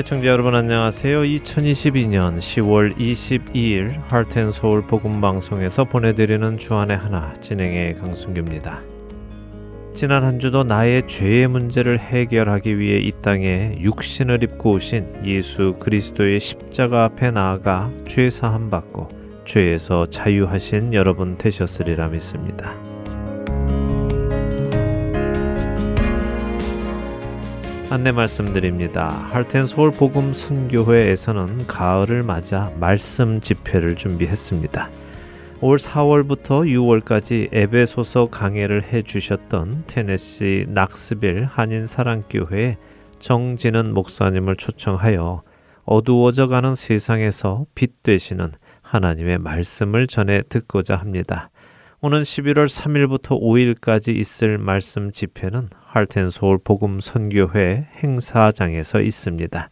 애청자 여러분 안녕하세요. 2022년 10월 22일 하트앤서울 복음방송에서 보내드리는 주안의 하나 진행의 강순규입니다. 지난 한 주도 나의 죄의 문제를 해결하기 위해 이 땅에 육신을 입고 오신 예수 그리스도의 십자가 앞에 나아가 죄 사함 받고 죄에서 자유하신 여러분 되셨으리라 믿습니다. 안내 말씀드립니다. 할텐 서울 복음 선교회에서는 가을을 맞아 말씀 집회를 준비했습니다. 올 4월부터 6월까지 에베소서 강해를 해 주셨던 테네시 낙스빌 한인 사랑교회 정진은 목사님을 초청하여 어두워져가는 세상에서 빛 되시는 하나님의 말씀을 전해 듣고자 합니다. 오는 11월 3일부터 5일까지 있을 말씀 집회는 할텐 서울 복음 선교회 행사장에서 있습니다.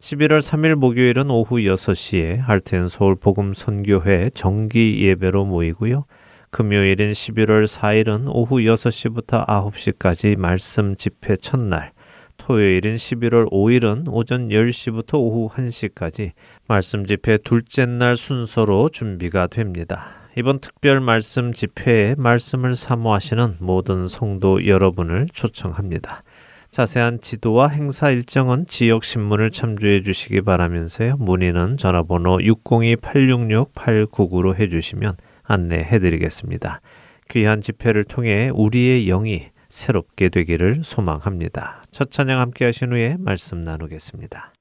11월 3일 목요일은 오후 6시에 할텐 서울 복음 선교회 정기 예배로 모이고요. 금요일인 11월 4일은 오후 6시부터 9시까지 말씀 집회 첫날, 토요일인 11월 5일은 오전 10시부터 오후 1시까지 말씀 집회 둘째 날 순서로 준비가 됩니다. 이번 특별 말씀 집회에 말씀을 사모하시는 모든 성도 여러분을 초청합니다. 자세한 지도와 행사 일정은 지역 신문을 참조해 주시기 바라면서요. 문의는 전화번호 602-866-899로 해 주시면 안내해 드리겠습니다. 귀한 집회를 통해 우리의 영이 새롭게 되기를 소망합니다. 첫 찬양 함께 하신 후에 말씀 나누겠습니다.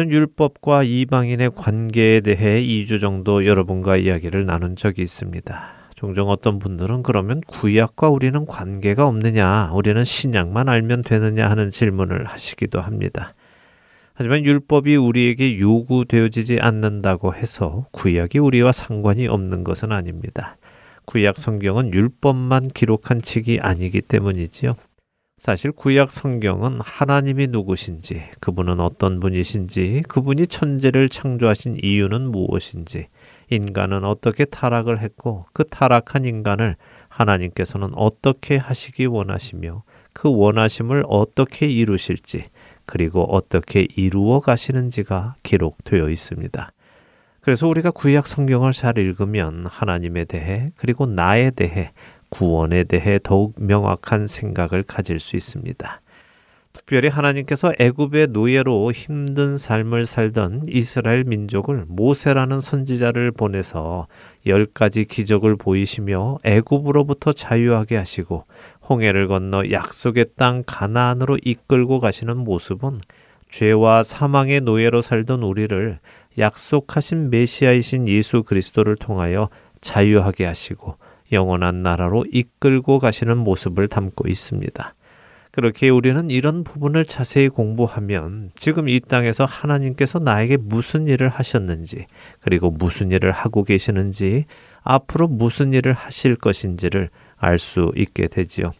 전 율법과 이방인의 관계에 대해 2주 정도 여러분과 이야기를 나눈 적이 있습니다. 종종 어떤 분들은 그러면 구약과 우리는 관계가 없느냐, 우리는 신약만 알면 되느냐 하는 질문을 하시기도 합니다. 하지만 율법이 우리에게 요구되어지지 않는다고 해서 구약이 우리와 상관이 없는 것은 아닙니다. 구약 성경은 율법만 기록한 책이 아니기 때문이지요. 사실 구약 성경은 하나님이 누구신지, 그분은 어떤 분이신지, 그분이 천재를 창조하신 이유는 무엇인지, 인간은 어떻게 타락을 했고 그 타락한 인간을 하나님께서는 어떻게 하시기 원하시며 그 원하심을 어떻게 이루실지 그리고 어떻게 이루어 가시는지가 기록되어 있습니다. 그래서 우리가 구약 성경을 잘 읽으면 하나님에 대해 그리고 나에 대해 구원에 대해 더욱 명확한 생각을 가질 수 있습니다. 특별히 하나님께서 애굽의 노예로 힘든 삶을 살던 이스라엘 민족을 모세라는 선지자를 보내서 열 가지 기적을 보이시며 애굽으로부터 자유하게 하시고 홍해를 건너 약속의 땅 가나안으로 이끌고 가시는 모습은 죄와 사망의 노예로 살던 우리를 약속하신 메시아이신 예수 그리스도를 통하여 자유하게 하시고 영원한 나라로 이끌고 가시는 모습을 담고 있습니다. 그렇게 우리는 이런 부분을 자세히 공부하면 지금 이 땅에서 하나님께서 나에게 무슨 일을 하셨는지, 그리고 무슨 일을 하고 계시는지, 앞으로 무슨 일을 하실 것인지를 알 수 있게 되지요.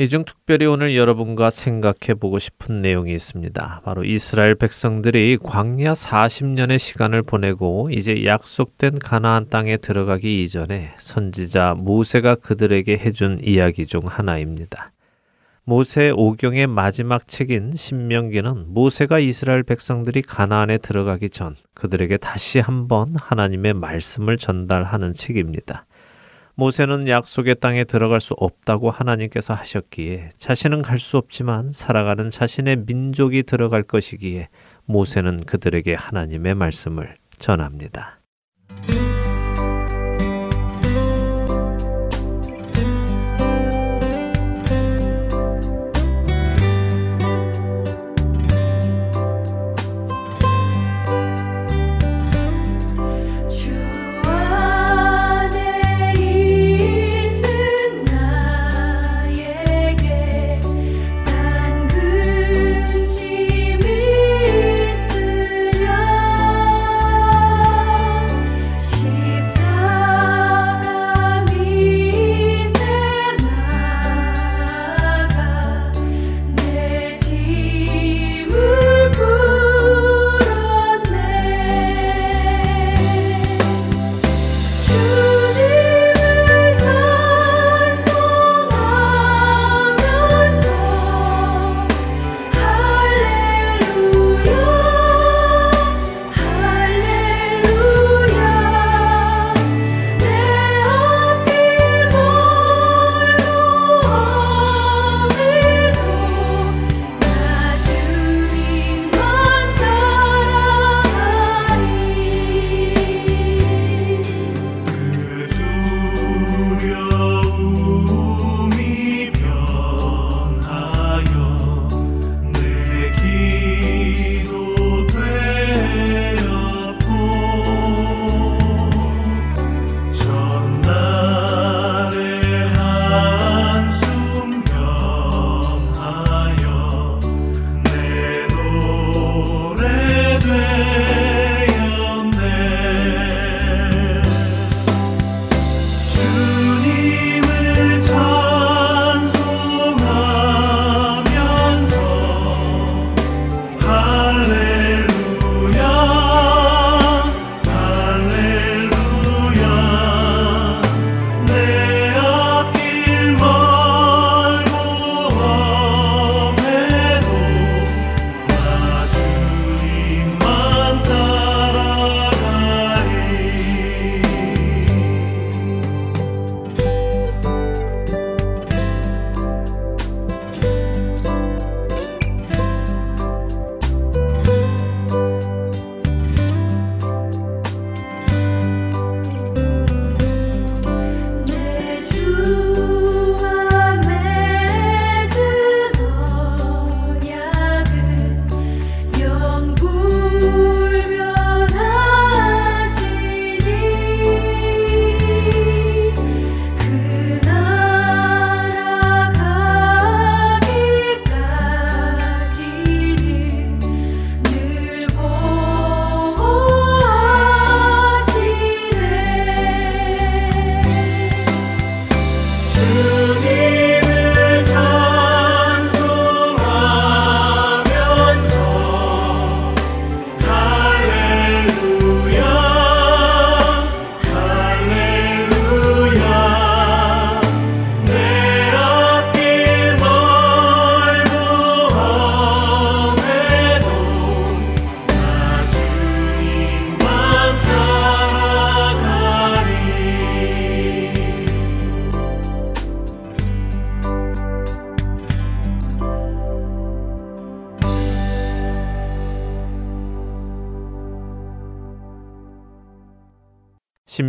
이 중 특별히 오늘 여러분과 생각해 보고 싶은 내용이 있습니다. 바로 이스라엘 백성들이 광야 40년의 시간을 보내고 이제 약속된 가나안 땅에 들어가기 이전에 선지자 모세가 그들에게 해준 이야기 중 하나입니다. 모세 오경의 마지막 책인 신명기는 모세가 이스라엘 백성들이 가나안에 들어가기 전 그들에게 다시 한번 하나님의 말씀을 전달하는 책입니다. 모세는 약속의 땅에 들어갈 수 없다고 하나님께서 하셨기에 자신은 갈 수 없지만 살아가는 자신의 민족이 들어갈 것이기에 모세는 그들에게 하나님의 말씀을 전합니다.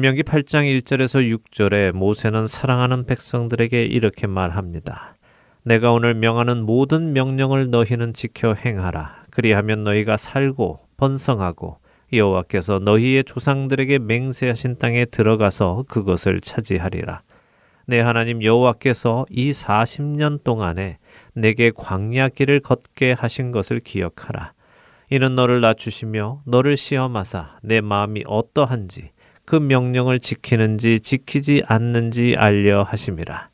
신명기 8장 1절에서 6절에 모세는 사랑하는 백성들에게 이렇게 말합니다. 내가 오늘 명하는 모든 명령을 너희는 지켜 행하라. 그리하면 너희가 살고 번성하고 여호와께서 너희의 조상들에게 맹세하신 땅에 들어가서 그것을 차지하리라. 내 하나님 여호와께서 이 40년 동안에 내게 광야 길을 걷게 하신 것을 기억하라. 이는 너를 낮추시며 너를 시험하사 내 마음이 어떠한지 그 명령을 지키는지 지키지 않는지 알려 하심이라.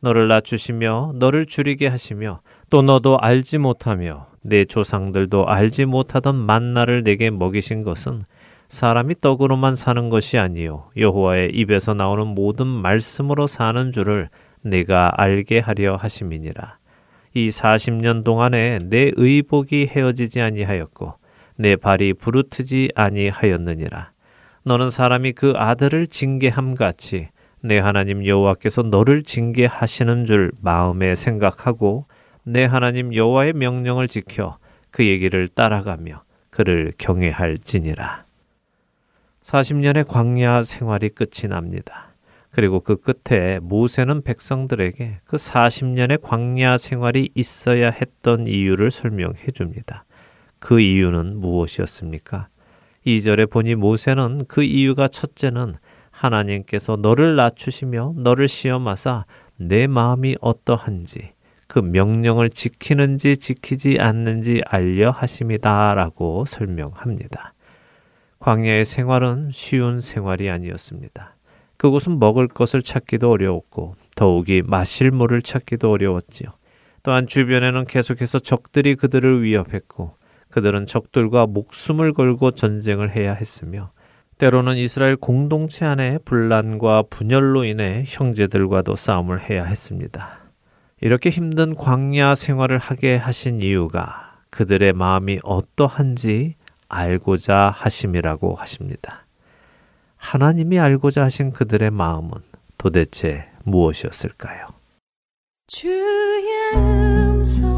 너를 낮추시며 너를 줄이게 하시며 또 너도 알지 못하며 내 조상들도 알지 못하던 만나를 내게 먹이신 것은 사람이 떡으로만 사는 것이 아니요 여호와의 입에서 나오는 모든 말씀으로 사는 줄을 내가 알게 하려 하심이니라. 이 40년 동안에 내 의복이 헤어지지 아니하였고 내 발이 부르트지 아니하였느니라. 너는 사람이 그 아들을 징계함 같이 내 하나님 여호와께서 너를 징계하시는 줄 마음에 생각하고 내 하나님 여호와의 명령을 지켜 그 얘기를 따라가며 그를 경외할지니라. 40년의 광야 생활이 끝이 납니다. 그리고 그 끝에 모세는 백성들에게 그 40년의 광야 생활이 있어야 했던 이유를 설명해 줍니다. 그 이유는 무엇이었습니까? 2절에 보니 모세는 그 이유가 첫째는 하나님께서 너를 낮추시며 너를 시험하사 내 마음이 어떠한지 그 명령을 지키는지 지키지 않는지 알려 하심이다라고 설명합니다. 광야의 생활은 쉬운 생활이 아니었습니다. 그곳은 먹을 것을 찾기도 어려웠고 더욱이 마실 물을 찾기도 어려웠지요. 또한 주변에는 계속해서 적들이 그들을 위협했고 그들은 적들과 목숨을 걸고 전쟁을 해야 했으며 때로는 이스라엘 공동체 안에 분란과 분열로 인해 형제들과도 싸움을 해야 했습니다. 이렇게 힘든 광야 생활을 하게 하신 이유가 그들의 마음이 어떠한지 알고자 하심이라고 하십니다. 하나님이 알고자 하신 그들의 마음은 도대체 무엇이었을까요? 주의 음성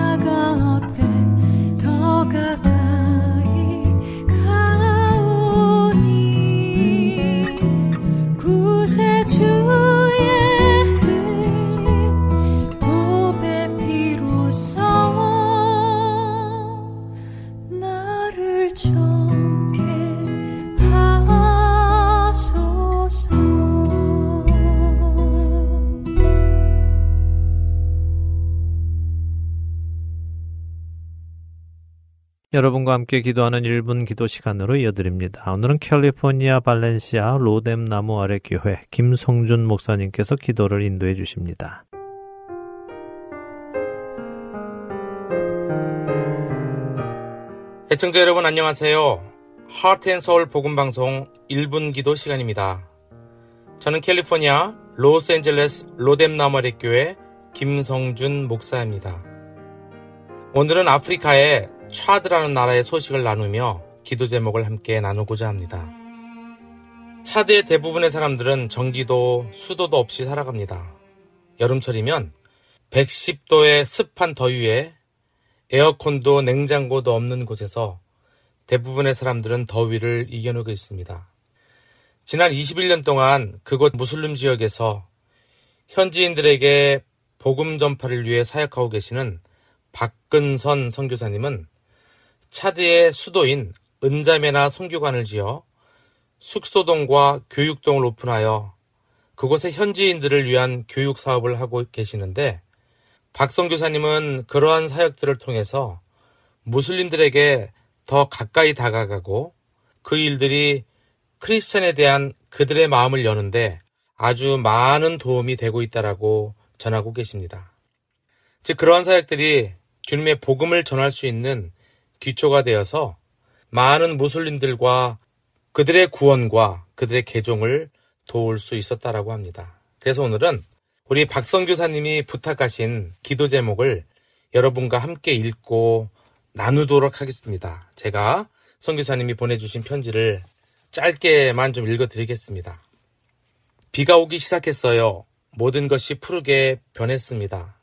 jagat 여러분과 함께 기도하는 1분 기도 시간으로 이어드립니다. 오늘은 캘리포니아 발렌시아 로뎀 나무 아래 교회 김성준 목사님께서 기도를 인도해 주십니다. 애청자 여러분 안녕하세요. 하트앤서울 복음방송 1분 기도 시간입니다. 저는 캘리포니아 로스앤젤레스 로뎀 나무 아래 교회 김성준 목사입니다. 오늘은 아프리카의 차드라는 나라의 소식을 나누며 기도 제목을 함께 나누고자 합니다. 차드의 대부분의 사람들은 전기도 수도도 없이 살아갑니다. 여름철이면 110도의 습한 더위에 에어컨도 냉장고도 없는 곳에서 대부분의 사람들은 더위를 이겨내고 있습니다. 지난 21년 동안 그곳 무슬림 지역에서 현지인들에게 복음 전파를 위해 사역하고 계시는 박근선 선교사님은 차드의 수도인 은자메나 성교관을 지어 숙소동과 교육동을 오픈하여 그곳의 현지인들을 위한 교육 사업을 하고 계시는데 박성교사님은 그러한 사역들을 통해서 무슬림들에게 더 가까이 다가가고 그 일들이 크리스천에 대한 그들의 마음을 여는데 아주 많은 도움이 되고 있다라고 전하고 계십니다. 즉 그러한 사역들이 주님의 복음을 전할 수 있는 기초가 되어서 많은 무슬림들과 그들의 구원과 그들의 개종을 도울 수 있었다라고 합니다. 그래서 오늘은 우리 박성교사님이 부탁하신 기도 제목을 여러분과 함께 읽고 나누도록 하겠습니다. 제가 성교사님이 보내주신 편지를 짧게만 좀 읽어드리겠습니다. 비가 오기 시작했어요. 모든 것이 푸르게 변했습니다.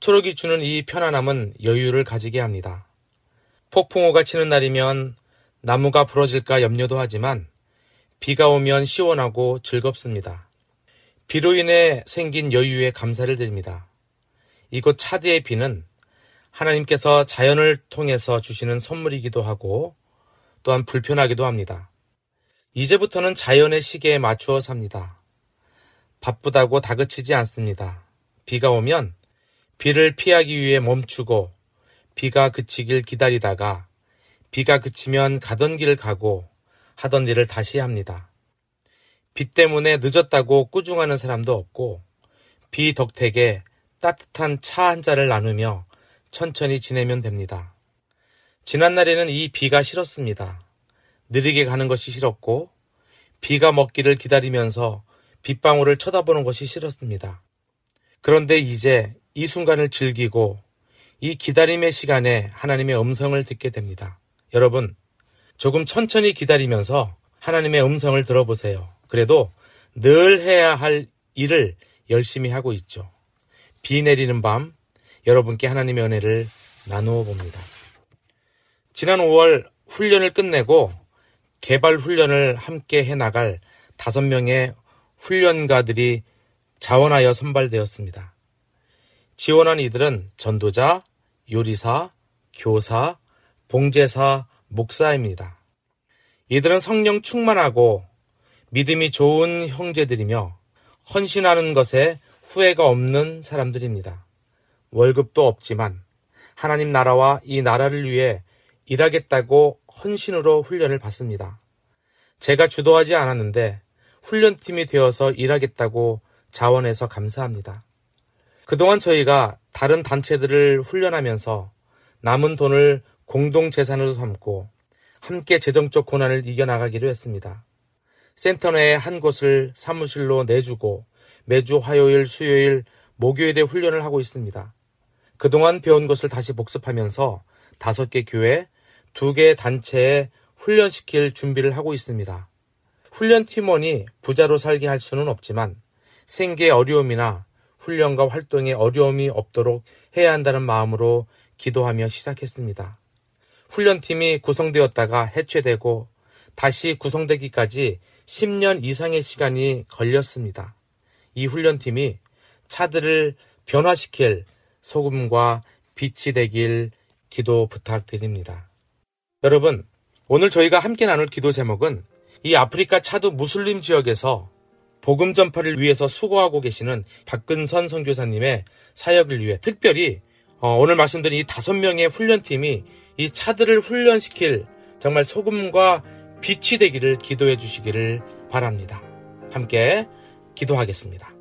초록이 주는 이 편안함은 여유를 가지게 합니다. 폭풍우가 치는 날이면 나무가 부러질까 염려도 하지만 비가 오면 시원하고 즐겁습니다. 비로 인해 생긴 여유에 감사를 드립니다. 이곳 차드의 비는 하나님께서 자연을 통해서 주시는 선물이기도 하고 또한 불편하기도 합니다. 이제부터는 자연의 시계에 맞추어 삽니다. 바쁘다고 다그치지 않습니다. 비가 오면 비를 피하기 위해 멈추고 비가 그치길 기다리다가 비가 그치면 가던 길을 가고 하던 일을 다시 합니다. 비 때문에 늦었다고 꾸중하는 사람도 없고 비 덕택에 따뜻한 차 한 잔을 나누며 천천히 지내면 됩니다. 지난날에는 이 비가 싫었습니다. 느리게 가는 것이 싫었고 비가 먹기를 기다리면서 빗방울을 쳐다보는 것이 싫었습니다. 그런데 이제 이 순간을 즐기고 이 기다림의 시간에 하나님의 음성을 듣게 됩니다. 여러분, 조금 천천히 기다리면서 하나님의 음성을 들어보세요. 그래도 늘 해야 할 일을 열심히 하고 있죠. 비 내리는 밤, 여러분께 하나님의 은혜를 나누어 봅니다. 지난 5월 훈련을 끝내고 개발 훈련을 함께 해 나갈 다섯 명의 훈련가들이 자원하여 선발되었습니다. 지원한 이들은 전도자, 요리사, 교사, 봉제사, 목사입니다. 이들은 성령 충만하고 믿음이 좋은 형제들이며 헌신하는 것에 후회가 없는 사람들입니다. 월급도 없지만 하나님 나라와 이 나라를 위해 일하겠다고 헌신으로 훈련을 받습니다. 제가 주도하지 않았는데 훈련팀이 되어서 일하겠다고 자원해서 감사합니다. 그동안 저희가 다른 단체들을 훈련하면서 남은 돈을 공동 재산으로 삼고 함께 재정적 고난을 이겨나가기로 했습니다. 센터 내에 한 곳을 사무실로 내주고 매주 화요일, 수요일, 목요일에 훈련을 하고 있습니다. 그동안 배운 것을 다시 복습하면서 다섯 개 교회, 두 개 단체에 훈련시킬 준비를 하고 있습니다. 훈련 팀원이 부자로 살게 할 수는 없지만 생계의 어려움이나 훈련과 활동에 어려움이 없도록 해야 한다는 마음으로 기도하며 시작했습니다. 훈련팀이 구성되었다가 해체되고 다시 구성되기까지 10년 이상의 시간이 걸렸습니다. 이 훈련팀이 차들을 변화시킬 소금과 빛이 되길 기도 부탁드립니다. 여러분, 오늘 저희가 함께 나눌 기도 제목은 이 아프리카 차드 무슬림 지역에서 복음 전파를 위해서 수고하고 계시는 박근선 선교사님의 사역을 위해 특별히 어, 오늘 말씀드린 이 다섯 명의 훈련팀이 이 차들을 훈련시킬 정말 소금과 빛이 되기를 기도해 주시기를 바랍니다. 함께 기도하겠습니다.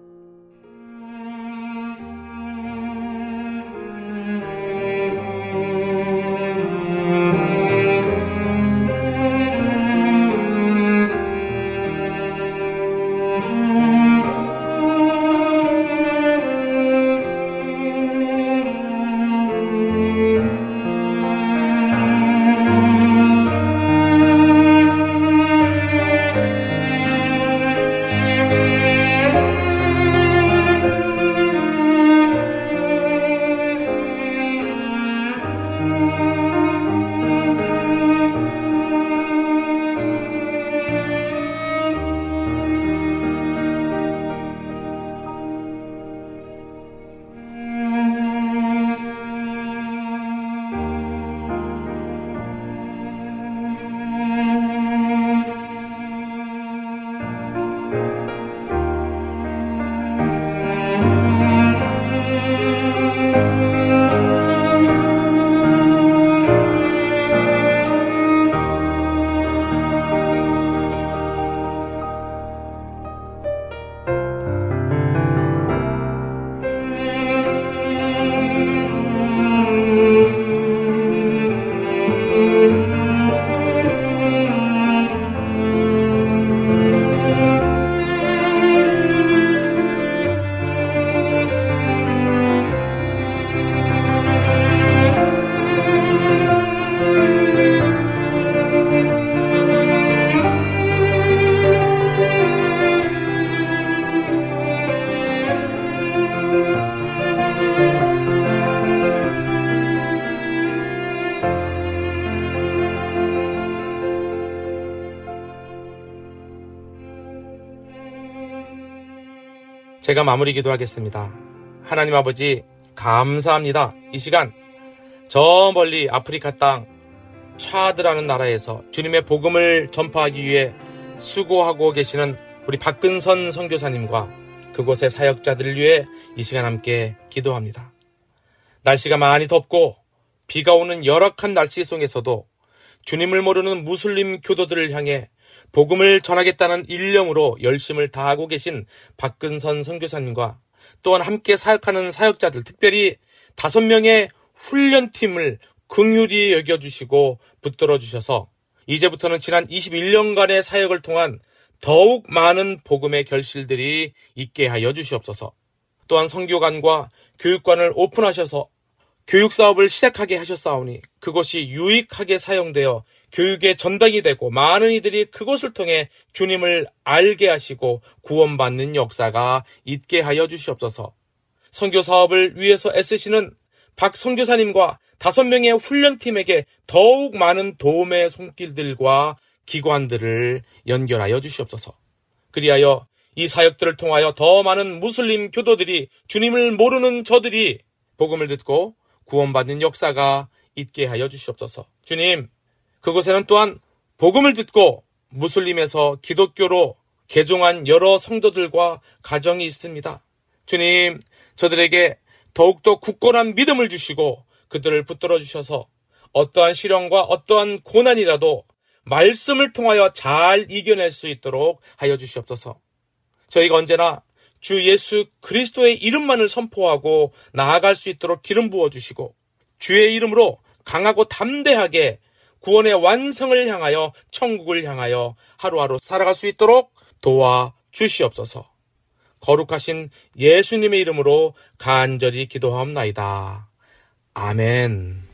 마무리 기도하겠습니다. 하나님 아버지, 감사합니다. 이 시간, 저 멀리 아프리카 땅, 차드라는 나라에서 주님의 복음을 전파하기 위해 수고하고 계시는 우리 박근선 선교사님과 그곳의 사역자들을 위해 이 시간 함께 기도합니다. 날씨가 많이 덥고 비가 오는 열악한 날씨 속에서도 주님을 모르는 무슬림 교도들을 향해 복음을 전하겠다는 일념으로 열심을 다하고 계신 박근선 선교사님과 또한 함께 사역하는 사역자들, 특별히 다섯 명의 훈련팀을 긍휼히 여겨주시고 붙들어 주셔서 이제부터는 지난 21년간의 사역을 통한 더욱 많은 복음의 결실들이 있게 하여 주시옵소서. 또한 성교관과 교육관을 오픈하셔서 교육 사업을 시작하게 하셨사오니 그것이 유익하게 사용되어 교육의 전당이 되고 많은 이들이 그것을 통해 주님을 알게 하시고 구원받는 역사가 있게 하여 주시옵소서. 선교 사업을 위해서 애쓰시는 박 선교사님과 다섯 명의 훈련팀에게 더욱 많은 도움의 손길들과 기관들을 연결하여 주시옵소서. 그리하여 이 사역들을 통하여 더 많은 무슬림 교도들이 주님을 모르는 저들이 복음을 듣고 구원받는 역사가 있게 하여 주시옵소서. 주님, 그곳에는 또한 복음을 듣고 무슬림에서 기독교로 개종한 여러 성도들과 가정이 있습니다. 주님, 저들에게 더욱더 굳건한 믿음을 주시고 그들을 붙들어 주셔서 어떠한 시련과 어떠한 고난이라도 말씀을 통하여 잘 이겨낼 수 있도록 하여 주시옵소서. 저희가 언제나 주 예수 그리스도의 이름만을 선포하고 나아갈 수 있도록 기름 부어 주시고 주의 이름으로 강하고 담대하게 구원의 완성을 향하여 천국을 향하여 하루하루 살아갈 수 있도록 도와 주시옵소서. 거룩하신 예수님의 이름으로 간절히 기도하옵나이다. 아멘.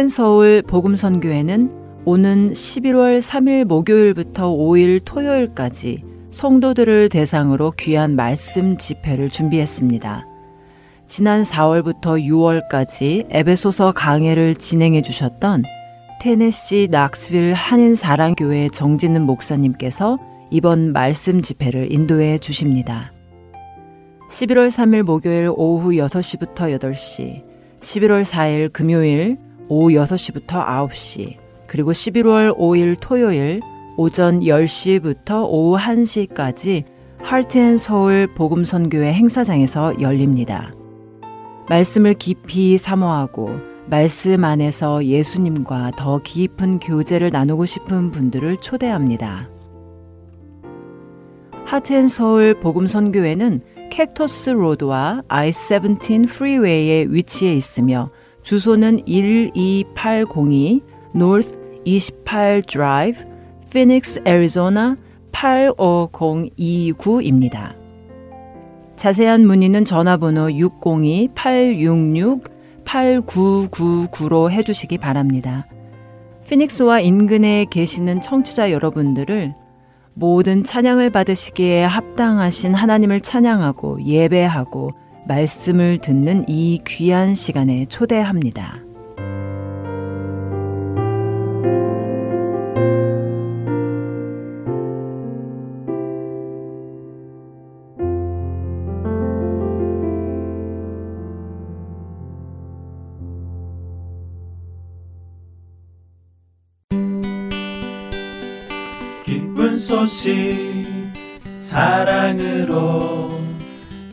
하트앤서울 복음선교회는 오는 11월 3일 목요일부터 5일 토요일까지 성도들을 대상으로 귀한 말씀 집회를 준비했습니다. 지난 4월부터 6월까지 에베소서 강해를 진행해 주셨던 테네시 낙스빌 한인사랑교회 정진은 목사님께서 이번 말씀 집회를 인도해 주십니다. 11월 3일 목요일 오후 6시부터 8시, 11월 4일 금요일 오후 6시부터 9시, 그리고 11월 5일 토요일 오전 10시부터 오후 1시까지 할트앤 서울 복음선교회 행사장에서 열립니다. 말씀을 깊이 사모하고 말씀 안에서 예수님과 더 깊은 교제를 나누고 싶은 분들을 초대합니다. 하트앤서울 복음선교회는 캡터스 로드와 I-17 프리웨이에 위치해 있으며 주소는 12802 North 28 Drive, 피닉스, 애리조나 85029입니다. 자세한 문의는 전화번호 602-866-8999로 해주시기 바랍니다. 피닉스와 인근에 계시는 청취자 여러분들을 모든 찬양을 받으시기에 합당하신 하나님을 찬양하고 예배하고 말씀을 듣는 이 귀한 시간에 초대합니다. 소식 사랑으로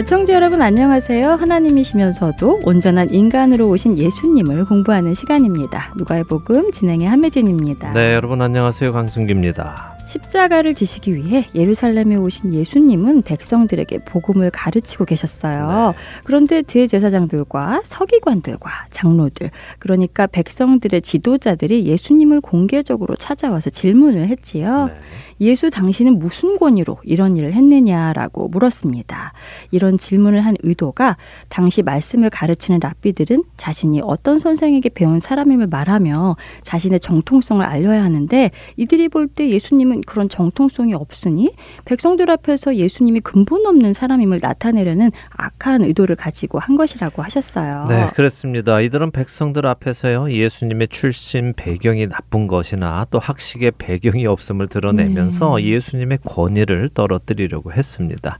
애청자 여러분 안녕하세요. 하나님이시면서도 온전한 인간으로 오신 예수님을 공부하는 시간입니다. 누가의 복음 진행의 한매진입니다. 네, 여러분 안녕하세요. 강승기입니다. 십자가를 지시기 위해 예루살렘에 오신 예수님은 백성들에게 복음을 가르치고 계셨어요. 네. 그런데 대제사장들과 서기관들과 장로들, 그러니까 백성들의 지도자들이 예수님을 공개적으로 찾아와서 질문을 했지요. 네. 예수 당신은 무슨 권위로 이런 일을 했느냐라고 물었습니다. 이런 질문을 한 의도가 당시 말씀을 가르치는 랍비들은 자신이 어떤 선생에게 배운 사람임을 말하며 자신의 정통성을 알려야 하는데 이들이 볼 때 예수님은 그런 정통성이 없으니 백성들 앞에서 예수님이 근본 없는 사람임을 나타내려는 악한 의도를 가지고 한 것이라고 하셨어요. 네, 그렇습니다. 이들은 백성들 앞에서요, 예수님의 출신 배경이 나쁜 것이나 또 학식의 배경이 없음을 드러내면서 네. 예수님의 권위를 떨어뜨리려고 했습니다.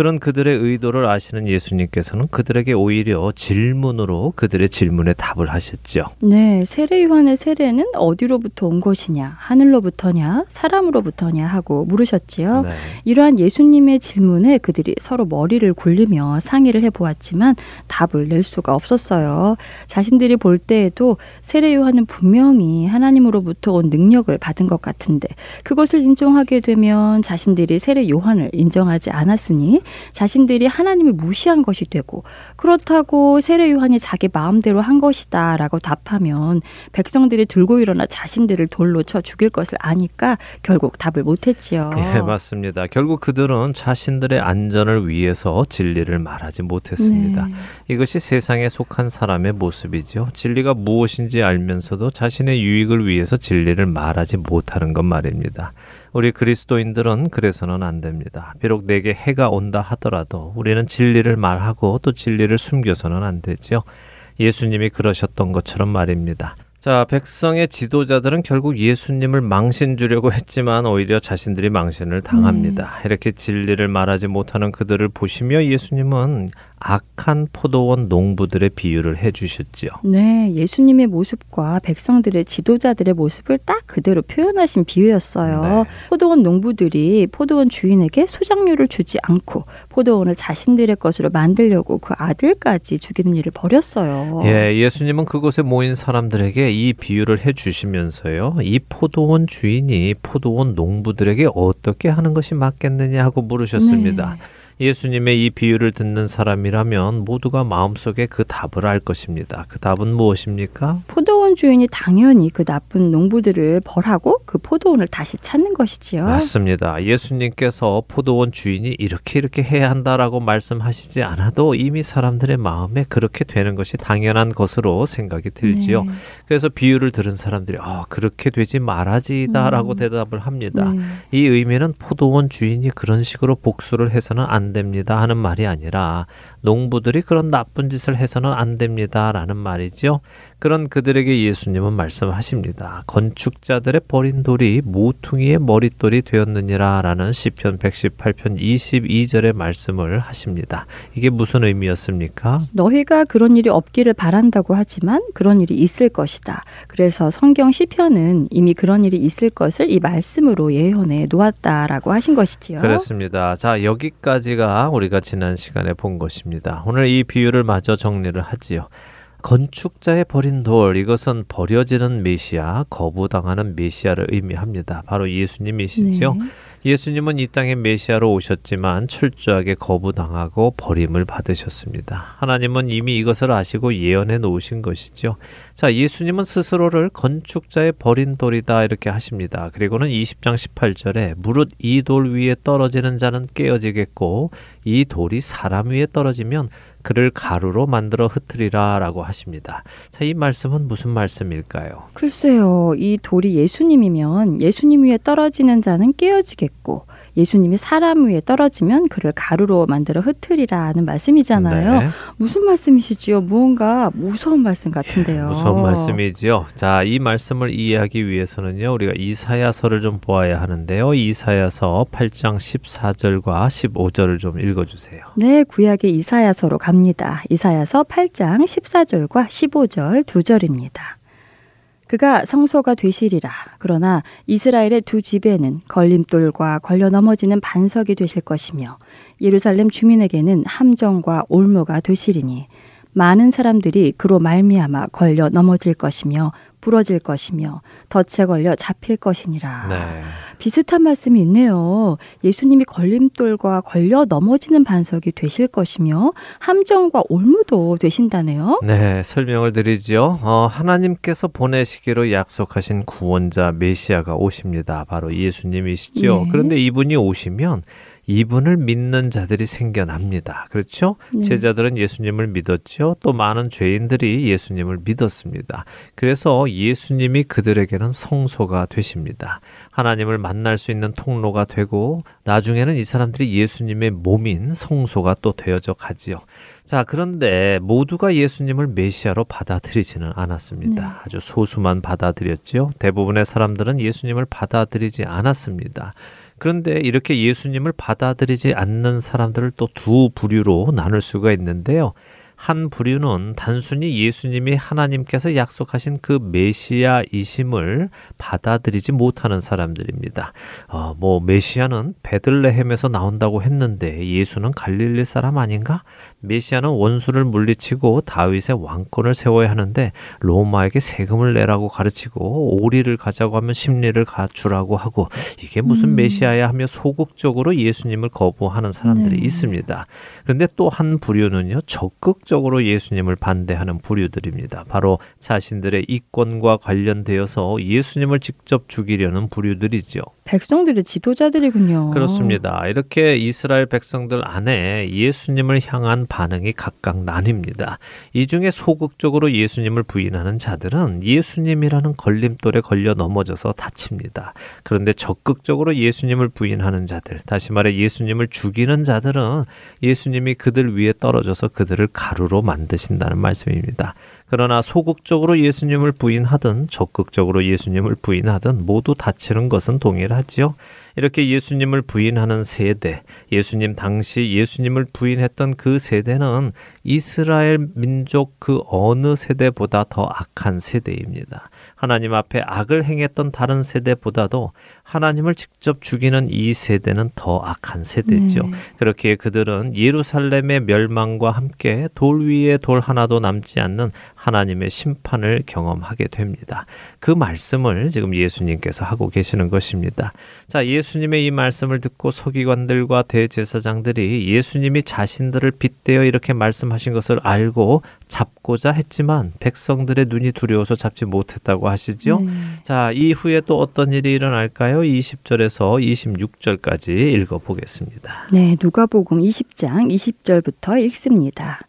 그런 그들의 의도를 아시는 예수님께서는 그들에게 오히려 질문으로 그들의 질문에 답을 하셨죠. 네, 세례 요한의 세례는 어디로부터 온 것이냐, 하늘로부터냐, 사람으로부터냐 하고 물으셨지요. 네. 이러한 예수님의 질문에 그들이 서로 머리를 굴리며 상의를 해 보았지만 답을 낼 수가 없었어요. 자신들이 볼 때에도 세례 요한은 분명히 하나님으로부터 온 능력을 받은 것 같은데 그것을 인정하게 되면 자신들이 세례 요한을 인정하지 않았으니 자신들이 하나님을 무시한 것이 되고 그렇다고 세례 요한이 자기 마음대로 한 것이다라고 답하면 백성들이 들고 일어나 자신들을 돌로 쳐 죽일 것을 아니까 결국 답을 못했지요. 예, 맞습니다. 결국 그들은 자신들의 안전을 위해서 진리를 말하지 못했습니다. 네. 이것이 세상에 속한 사람의 모습이죠. 진리가 무엇인지 알면서도 자신의 유익을 위해서 진리를 말하지 못하는 것 말입니다. 우리 그리스도인들은 그래서는 안 됩니다. 비록 내게 해가 온다 하더라도 우리는 진리를 말하고 또 진리를 숨겨서는 안 되죠. 예수님이 그러셨던 것처럼 말입니다. 자, 백성의 지도자들은 결국 예수님을 망신 주려고 했지만 오히려 자신들이 망신을 당합니다. 이렇게 진리를 말하지 못하는 그들을 보시며 예수님은 악한 포도원 농부들의 비유를 해주셨지요. 네, 예수님의 모습과 백성들의 지도자들의 모습을 딱 그대로 표현하신 비유였어요. 네. 포도원 농부들이 포도원 주인에게 소작류를 주지 않고 포도원을 자신들의 것으로 만들려고 그 아들까지 죽이는 일을 벌였어요. 예, 예수님은 그곳에 모인 사람들에게 이 비유를 해주시면서요. 이 포도원 주인이 포도원 농부들에게 어떻게 하는 것이 맞겠느냐 하고 물으셨습니다. 네. 예수님의 이 비유를 듣는 사람이라면 모두가 마음속에 그 답을 알 것입니다. 그 답은 무엇입니까? 포도원 주인이 당연히 그 나쁜 농부들을 벌하고 그 포도원을 다시 찾는 것이지요. 맞습니다. 예수님께서 포도원 주인이 이렇게 이렇게 해야 한다라고 말씀하시지 않아도 이미 사람들의 마음에 그렇게 되는 것이 당연한 것으로 생각이 들지요. 네. 그래서 비유를 들은 사람들이 아, 그렇게 되지 말아지다라고 음. 대답을 합니다. 네. 이 의미는 포도원 주인이 그런 식으로 복수를 해서는 안 됩니다 하는 말이 아니라 농부들이 그런 나쁜 짓을 해서는 안 됩니다라는 말이죠. 그런 그들에게 예수님은 말씀하십니다. 건축자들의 버린 돌이 모퉁이의 머릿돌이 되었느니라라는 시편 118편 22절의 말씀을 하십니다. 이게 무슨 의미였습니까? 너희가 그런 일이 없기를 바란다고 하지만 그런 일이 있을 것이다. 그래서 성경 시편은 이미 그런 일이 있을 것을 이 말씀으로 예언해 놓았다라고 하신 것이지요. 그렇습니다. 자, 여기까지가 우리가 지난 시간에 본 것입니다. 오늘 이 비유를 마저 정리를 하지요. 건축자의 버린 돌, 이것은 버려지는 메시아, 거부당하는 메시아를 의미합니다. 바로 예수님이시죠. 네. 예수님은 이 땅에 메시아로 오셨지만 철저하게 거부당하고 버림을 받으셨습니다. 하나님은 이미 이것을 아시고 예언해 놓으신 것이죠. 자, 예수님은 스스로를 건축자의 버린 돌이다 이렇게 하십니다. 그리고는 20장 18절에 무릇 이 돌 위에 떨어지는 자는 깨어지겠고 이 돌이 사람 위에 떨어지면 그를 가루로 만들어 흩으리라라고 하십니다. 자, 이 말씀은 무슨 말씀일까요? 글쎄요, 이 돌이 예수님이면 예수님 위에 떨어지는 자는 깨어지겠고 예수님이 사람 위에 떨어지면 그를 가루로 만들어 흩으리라는 말씀이잖아요. 네. 무슨 말씀이시지요? 무언가 무서운 말씀 같은데요. 무서운 말씀이지요. 자, 이 말씀을 이해하기 위해서는요, 우리가 이사야서를 좀 보아야 하는데요. 이사야서 8장 14절과 15절을 좀 읽어 주세요. 네, 구약의 이사야서로 갑니다. 이사야서 8장 14절과 15절 두 절입니다. 그가 성소가 되시리라. 그러나 이스라엘의 두 집에는 걸림돌과 걸려 넘어지는 반석이 되실 것이며 예루살렘 주민에게는 함정과 올무가 되시리니 많은 사람들이 그로 말미암아 걸려 넘어질 것이며 부러질 것이며 덫에 걸려 잡힐 것이니라. 네. 비슷한 말씀이 있네요. 예수님이 걸림돌과 걸려 넘어지는 반석이 되실 것이며 함정과 올무도 되신다네요. 네, 설명을 드리죠. 어, 하나님께서 보내시기로 약속하신 구원자 메시아가 오십니다. 바로 예수님이시죠. 네. 그런데 이분이 오시면 이분을 믿는 자들이 생겨납니다. 그렇죠? 네. 제자들은 예수님을 믿었죠. 또 많은 죄인들이 예수님을 믿었습니다. 그래서 예수님이 그들에게는 성소가 되십니다. 하나님을 만날 수 있는 통로가 되고 나중에는 이 사람들이 예수님의 몸인 성소가 또 되어져 가지요. 자, 그런데 모두가 예수님을 메시아로 받아들이지는 않았습니다. 네. 아주 소수만 받아들였지요. 대부분의 사람들은 예수님을 받아들이지 않았습니다. 그런데 이렇게 예수님을 받아들이지 않는 사람들을 또 두 부류로 나눌 수가 있는데요. 한 부류는 단순히 예수님이 하나님께서 약속하신 그 메시아이심을 받아들이지 못하는 사람들입니다. 어, 뭐 메시아는 베들레헴에서 나온다고 했는데 예수는 갈릴리 사람 아닌가? 메시아는 원수를 물리치고 다윗의 왕권을 세워야 하는데 로마에게 세금을 내라고 가르치고 오리를 가자고 하면 심리를 가주라고 하고 이게 무슨 음. 메시아야 하며 소극적으로 예수님을 거부하는 사람들이 네. 있습니다. 그런데 또 한 부류는요 적극적으로 예수님을 반대하는 부류들입니다. 바로 자신들의 이권과 관련되어서 예수님을 직접 죽이려는 부류들이죠. 백성들의 지도자들이군요. 그렇습니다. 이렇게 이스라엘 백성들 안에 예수님을 향한 반응이 각각 나뉩니다. 이 중에 소극적으로 예수님을 부인하는 자들은 예수님이라는 걸림돌에 걸려 넘어져서 다칩니다. 그런데 적극적으로 예수님을 부인하는 자들, 다시 말해 예수님을 죽이는 자들은 예수님이 그들 위에 떨어져서 그들을 가루로 만드신다는 말씀입니다. 그러나 소극적으로 예수님을 부인하든 적극적으로 예수님을 부인하든 모두 다치는 것은 동일하지요. 이렇게 예수님을 부인하는 세대, 예수님 당시 예수님을 부인했던 그 세대는 이스라엘 민족 그 어느 세대보다 더 악한 세대입니다. 하나님 앞에 악을 행했던 다른 세대보다도 하나님을 직접 죽이는 이 세대는 더 악한 세대죠. 네. 그렇게 그들은 예루살렘의 멸망과 함께 돌 위에 돌 하나도 남지 않는 하나님의 심판을 경험하게 됩니다. 그 말씀을 지금 예수님께서 하고 계시는 것입니다. 자, 예수님의 이 말씀을 듣고 서기관들과 대제사장들이 예수님이 자신들을 빗대어 이렇게 말씀하신 것을 알고 잡고자 했지만 백성들의 눈이 두려워서 잡지 못했다고 하시죠. 네. 자, 이후에 또 어떤 일이 일어날까요? 20절에서 26절까지 읽어 보겠습니다. 네, 누가복음 20장 20절부터 읽습니다.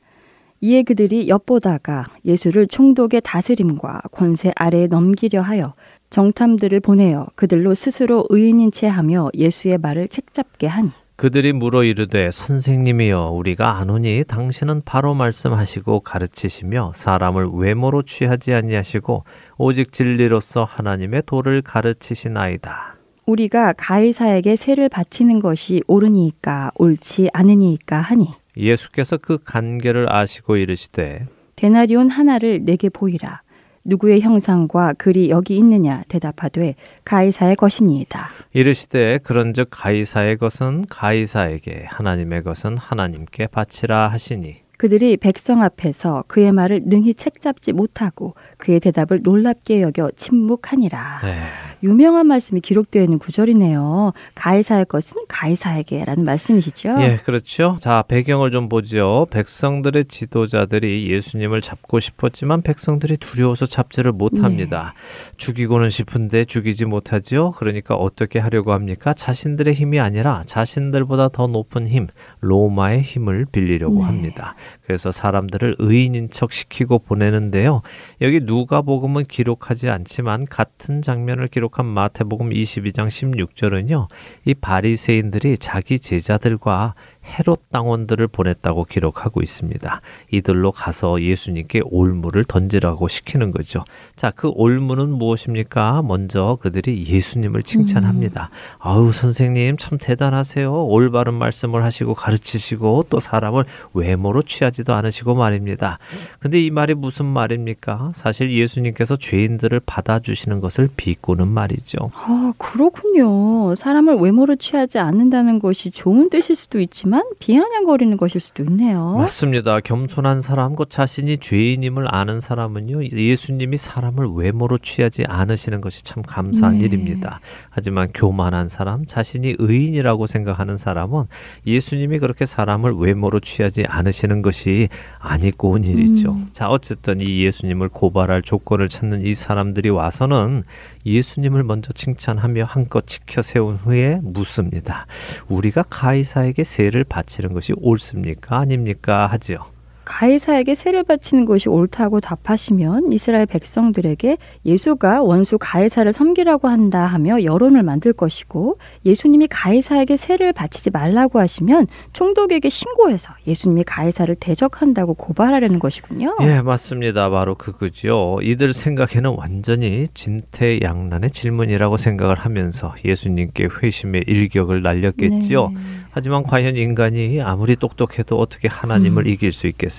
이에 그들이 엿보다가 예수를 총독의 다스림과 권세 아래에 넘기려 하여 정탐들을 보내어 그들로 스스로 의인인 채 하며 예수의 말을 책잡게 하니 그들이 물어 이르되 선생님이여 우리가 아노니 당신은 바로 말씀하시고 가르치시며 사람을 외모로 취하지 아니하시고 오직 진리로서 하나님의 도를 가르치시나이다. 우리가 가이사에게 세를 바치는 것이 옳으니까 옳지 않으니까 하니 예수께서 그 간계를 아시고 이르시되 데나리온 하나를 내게 보이라 누구의 형상과 글이 여기 있느냐 대답하되 가이사의 것이니이다. 이르시되 그런즉 가이사의 것은 가이사에게 하나님의 것은 하나님께 바치라 하시니 그들이 백성 앞에서 그의 말을 능히 책잡지 못하고 그의 대답을 놀랍게 여겨 침묵하니라. 네. 유명한 말씀이 기록되어 있는 구절이네요. 가이사의 것은 가이사에게라는 말씀이시죠? 예, 그렇죠. 자, 배경을 좀 보죠. 백성들의 지도자들이 예수님을 잡고 싶었지만 백성들이 두려워서 잡지를 못합니다. 죽이고는 싶은데 죽이지 못하지요. 그러니까 어떻게 하려고 합니까? 자신들의 힘이 아니라 자신들보다 더 높은 힘, 로마의 힘을 빌리려고 네. 합니다. 그래서 사람들을 의인인 척 시키고 보내는데요. 여기 누가복음은 기록하지 않지만 같은 장면을 기록한 마태복음 22장 16절은요. 이 바리새인들이 자기 제자들과 헤롯 당원들을 보냈다고 기록하고 있습니다. 이들로 가서 예수님께 올무를 던지라고 시키는 거죠. 자, 그 올무는 무엇입니까? 먼저 그들이 예수님을 칭찬합니다. 아우, 선생님 참 대단하세요. 올바른 말씀을 하시고 가르치시고 또 사람을 외모로 취하지도 않으시고 말입니다. 근데 이 말이 무슨 말입니까? 사실 예수님께서 죄인들을 받아주시는 것을 비꼬는 말이죠. 아, 그렇군요. 사람을 외모로 취하지 않는다는 것이 좋은 뜻일 수도 있지만 비아냥거리는 것일 수도 있네요. 맞습니다. 겸손한 사람, 곧 자신이 죄인임을 아는 사람은요, 예수님이 사람을 외모로 취하지 않으시는 것이 참 감사한 네. 일입니다. 하지만 교만한 사람, 자신이 의인이라고 생각하는 사람은 예수님이 그렇게 사람을 외모로 취하지 않으시는 것이 아니고운 일이죠. 음. 자, 어쨌든 이 예수님을 고발할 조건을 찾는 이 사람들이 와서는 예수님을 먼저 칭찬하며 한껏 지켜 세운 후에 묻습니다. 우리가 가이사에게 세를 바치는 것이 옳습니까? 아닙니까? 하지요. 가이사에게 세를 바치는 것이 옳다고 답하시면 이스라엘 백성들에게 예수가 원수 가이사를 섬기라고 한다 하며 여론을 만들 것이고 예수님이 가이사에게 세를 바치지 말라고 하시면 총독에게 신고해서 예수님이 가이사를 대적한다고 고발하려는 것이군요. 예, 맞습니다. 바로 그거죠. 이들 생각에는 완전히 진퇴양난의 질문이라고 생각을 하면서 예수님께 회심의 일격을 날렸겠지요. 네. 하지만 과연 인간이 아무리 똑똑해도 어떻게 하나님을 음. 이길 수 있겠습니까?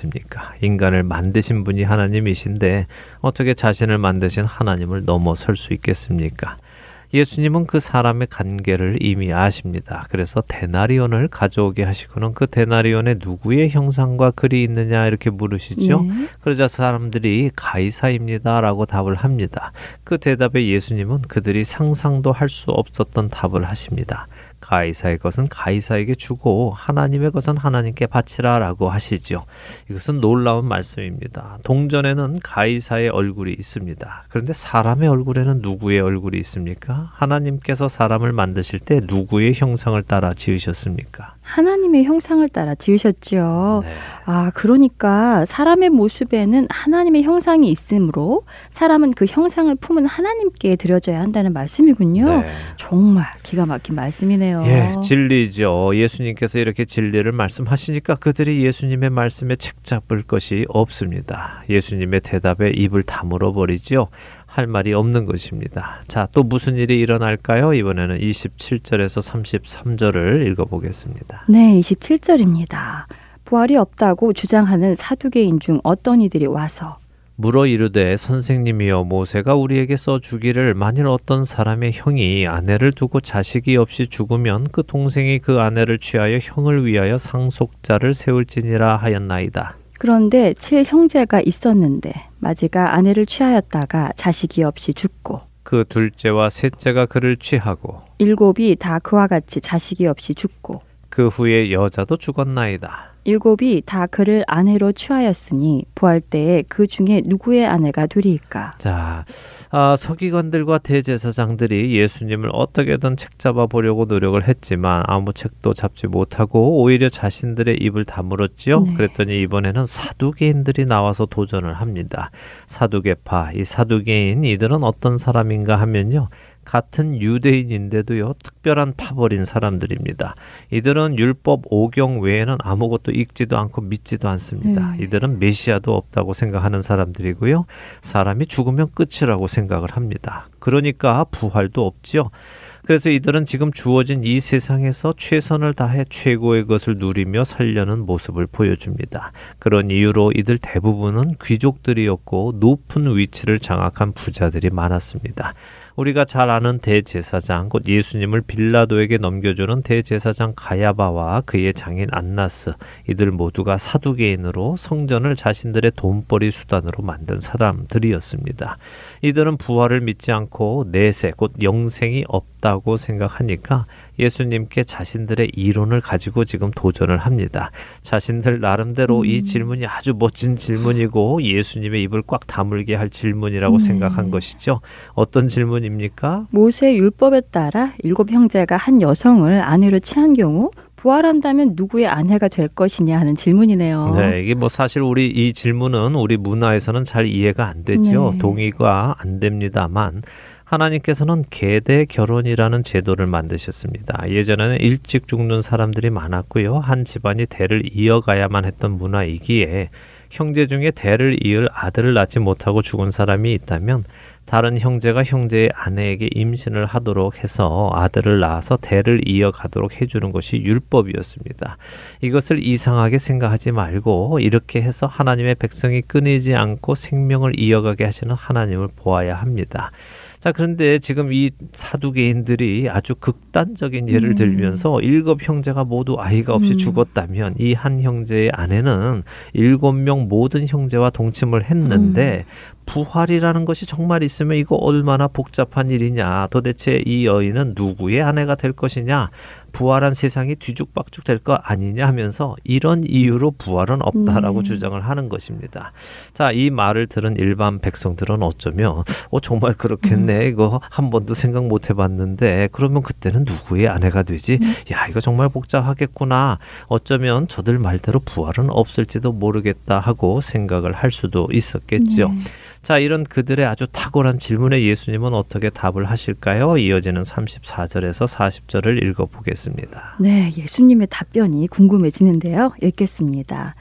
인간을 만드신 분이 하나님이신데 어떻게 자신을 만드신 하나님을 넘어설 수 있겠습니까? 예수님은 그 사람의 관계를 이미 아십니다. 그래서 데나리온을 가져오게 하시고는 그 데나리온에 누구의 형상과 글이 있느냐 이렇게 물으시죠. 네. 그러자 사람들이 가이사입니다라고 답을 합니다. 그 대답에 예수님은 그들이 상상도 할 수 없었던 답을 하십니다. 가이사의 것은 가이사에게 주고 하나님의 것은 하나님께 바치라라고 하시죠. 이것은 놀라운 말씀입니다. 동전에는 가이사의 얼굴이 있습니다. 그런데 사람의 얼굴에는 누구의 얼굴이 있습니까? 하나님께서 사람을 만드실 때 누구의 형상을 따라 지으셨습니까? 하나님의 형상을 따라 지으셨지요. 네. 아, 그러니까 사람의 모습에는 하나님의 형상이 있으므로 사람은 그 형상을 품은 하나님께 드려져야 한다는 말씀이군요. 네. 정말 기가 막힌 말씀이네요. 예, 진리죠. 예수님께서 이렇게 진리를 말씀하시니까 그들이 예수님의 말씀에 책 잡을 것이 없습니다. 예수님의 대답에 입을 다물어 버리죠. 할 말이 없는 것입니다. 자, 또 무슨 일이 일어날까요? 이번에는 27절에서 33절을 읽어보겠습니다. 네, 27절입니다. 부활이 없다고 주장하는 사두개인 중 어떤 이들이 와서 물어 이르되 선생님이여 모세가 우리에게 써 주기를 만일 어떤 사람의 형이 아내를 두고 자식이 없이 죽으면 그 동생이 그 아내를 취하여 형을 위하여 상속자를 세울지니라 하였나이다. 그런데 칠 형제가 있었는데 마지가 아내를 취하였다가 자식이 없이 죽고 그 둘째와 셋째가 그를 취하고 일곱이 다 그와 같이 자식이 없이 죽고 그 후에 여자도 죽었나이다. 일곱이 다 그를 아내로 취하였으니 부활 때에 그 중에 누구의 아내가 되리이까 자, 아, 서기관들과 대제사장들이 예수님을 어떻게든 책 잡아 보려고 노력을 했지만 아무 책도 잡지 못하고 오히려 자신들의 입을 다물었지요. 네. 그랬더니 이번에는 사두개인들이 나와서 도전을 합니다. 사두개파, 이 사두개인 이들은 어떤 사람인가 하면요. 같은 유대인인데도요, 특별한 파벌인 사람들입니다. 이들은 율법 5경 외에는 아무것도 읽지도 않고 믿지도 않습니다. 네. 이들은 메시아도 없다고 생각하는 사람들이고요. 사람이 죽으면 끝이라고 생각을 합니다. 그러니까 부활도 없지요. 그래서 이들은 지금 주어진 이 세상에서 최선을 다해 최고의 것을 누리며 살려는 모습을 보여줍니다. 그런 이유로 이들 대부분은 귀족들이었고 높은 위치를 장악한 부자들이 많았습니다. 우리가 잘 아는 대제사장 곧 예수님을 빌라도에게 넘겨주는 대제사장 가야바와 그의 장인 안나스 이들 모두가 사두개인으로 성전을 자신들의 돈벌이 수단으로 만든 사람들이었습니다. 이들은 부활을 믿지 않고 내세 곧 영생이 없 다고 생각하니까 예수님께 자신들의 이론을 가지고 지금 도전을 합니다. 자신들 나름대로 이 질문이 아주 멋진 질문이고 예수님의 입을 꽉 다물게 할 질문이라고 네. 생각한 것이죠. 어떤 질문입니까? 모세 율법에 따라 일곱 형제가 한 여성을 아내로 취한 경우 부활한다면 누구의 아내가 될 것이냐 하는 질문이네요. 네, 이게 뭐 사실 우리 이 질문은 우리 문화에서는 잘 이해가 안 되지요. 네. 동의가 안 됩니다만 하나님께서는 계대 결혼이라는 제도를 만드셨습니다. 예전에는 일찍 죽는 사람들이 많았고요. 한 집안이 대를 이어가야만 했던 문화이기에 형제 중에 대를 이을 아들을 낳지 못하고 죽은 사람이 있다면 다른 형제가 형제의 아내에게 임신을 하도록 해서 아들을 낳아서 대를 이어가도록 해주는 것이 율법이었습니다. 이것을 이상하게 생각하지 말고 이렇게 해서 하나님의 백성이 끊이지 않고 생명을 이어가게 하시는 하나님을 보아야 합니다. 자, 그런데 지금 이 사두개인들이 아주 극단적인 예를 음. 들면서 일곱 형제가 모두 아이가 없이 음. 죽었다면 이 한 형제의 아내는 일곱 명 모든 형제와 동침을 했는데 부활이라는 것이 정말 있으면 이거 얼마나 복잡한 일이냐. 도대체 이 여인은 누구의 아내가 될 것이냐. 부활한 세상이 뒤죽박죽 될 거 아니냐 하면서 이런 이유로 부활은 없다라고 네. 주장을 하는 것입니다. 자, 이 말을 들은 일반 백성들은 어쩌면 어 정말 그렇겠네. 이거 한 번도 생각 못 해봤는데 그러면 그때는 누구의 아내가 되지? 야, 이거 정말 복잡하겠구나. 어쩌면 저들 말대로 부활은 없을지도 모르겠다 하고 생각을 할 수도 있었겠죠. 네. 자, 이런 그들의 아주 탁월한 질문에 예수님은 어떻게 답을 하실까요? 이어지는 34절에서 40절을 읽어보겠습니다. 네, 예수님의 답변이 궁금해지는데요. 읽겠습니다.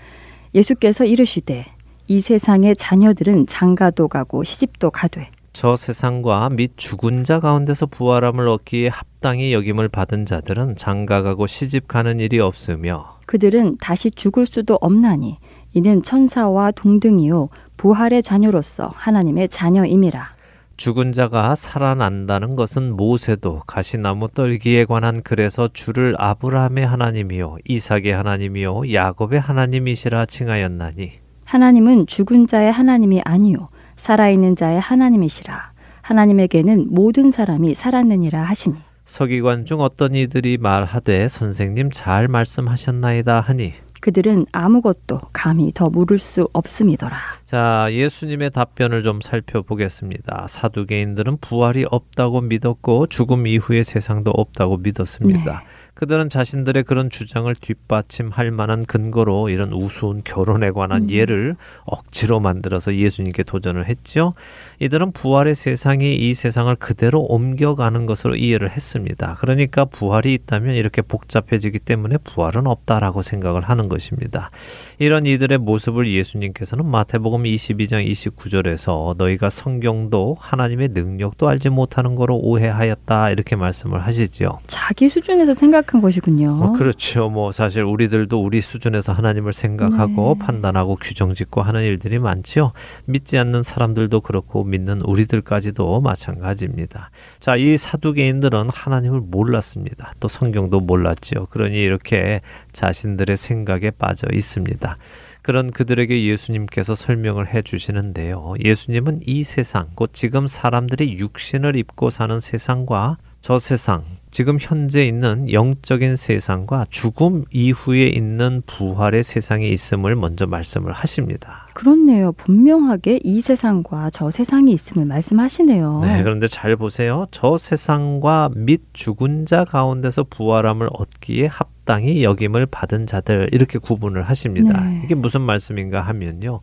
예수께서 이르시되 이 세상의 자녀들은 장가도 가고 시집도 가되 저 세상과 및 죽은 자 가운데서 부활함을 얻기에 합당히 여김을 받은 자들은 장가가고 시집 가는 일이 없으며 그들은 다시 죽을 수도 없나니 이는 천사와 동등이요 부활의 자녀로서 하나님의 자녀임이라. 죽은 자가 살아난다는 것은 모세도 가시나무 떨기에 관한 글에서 주를 아브라함의 하나님이요 이삭의 하나님이요 야곱의 하나님이시라 칭하였나니 하나님은 죽은 자의 하나님이 아니요 살아있는 자의 하나님이시라. 하나님에게는 모든 사람이 살았느니라 하시니 서기관 중 어떤 이들이 말하되 선생님 잘 말씀하셨나이다 하니 그들은 아무것도 감히 더 물을 수 없음이더라. 자, 예수님의 답변을 좀 살펴보겠습니다. 사두개인들은 부활이 없다고 믿었고 죽음 이후의 세상도 없다고 믿었습니다. 그들은 자신들의 그런 주장을 뒷받침할 만한 근거로 이런 우스운 결혼에 관한 음. 예를 억지로 만들어서 예수님께 도전을 했죠. 이들은 부활의 세상이 이 세상을 그대로 옮겨가는 것으로 이해를 했습니다. 그러니까 부활이 있다면 이렇게 복잡해지기 때문에 부활은 없다라고 생각을 하는 것입니다. 이런 이들의 모습을 예수님께서는 마태복음 마태복음 22장 29절에서 너희가 성경도 하나님의 능력도 알지 못하는 거로 오해하였다 이렇게 말씀을 하시죠. 자기 수준에서 생각 한 것이군요. 뭐 그렇죠. 뭐 사실 우리들도 우리 수준에서 하나님을 생각하고 네. 판단하고 규정짓고 하는 일들이 많지요. 믿지 않는 사람들도 그렇고 믿는 우리들까지도 마찬가지입니다. 자, 이 사두개인들은 하나님을 몰랐습니다. 또 성경도 몰랐지요. 그러니 이렇게 자신들의 생각에 빠져 있습니다. 그런 그들에게 예수님께서 설명을 해 주시는데요. 예수님은 이 세상, 곧 지금 사람들이 육신을 입고 사는 세상과 저 세상, 지금 현재 있는 영적인 세상과 죽음 이후에 있는 부활의 세상이 있음을 먼저 말씀을 하십니다. 그렇네요. 분명하게 이 세상과 저 세상이 있음을 말씀하시네요. 네, 그런데 잘 보세요. 저 세상과 및 죽은 자 가운데서 부활함을 얻기에 합당히 여김을 받은 자들 이렇게 구분을 하십니다. 네. 이게 무슨 말씀인가 하면요.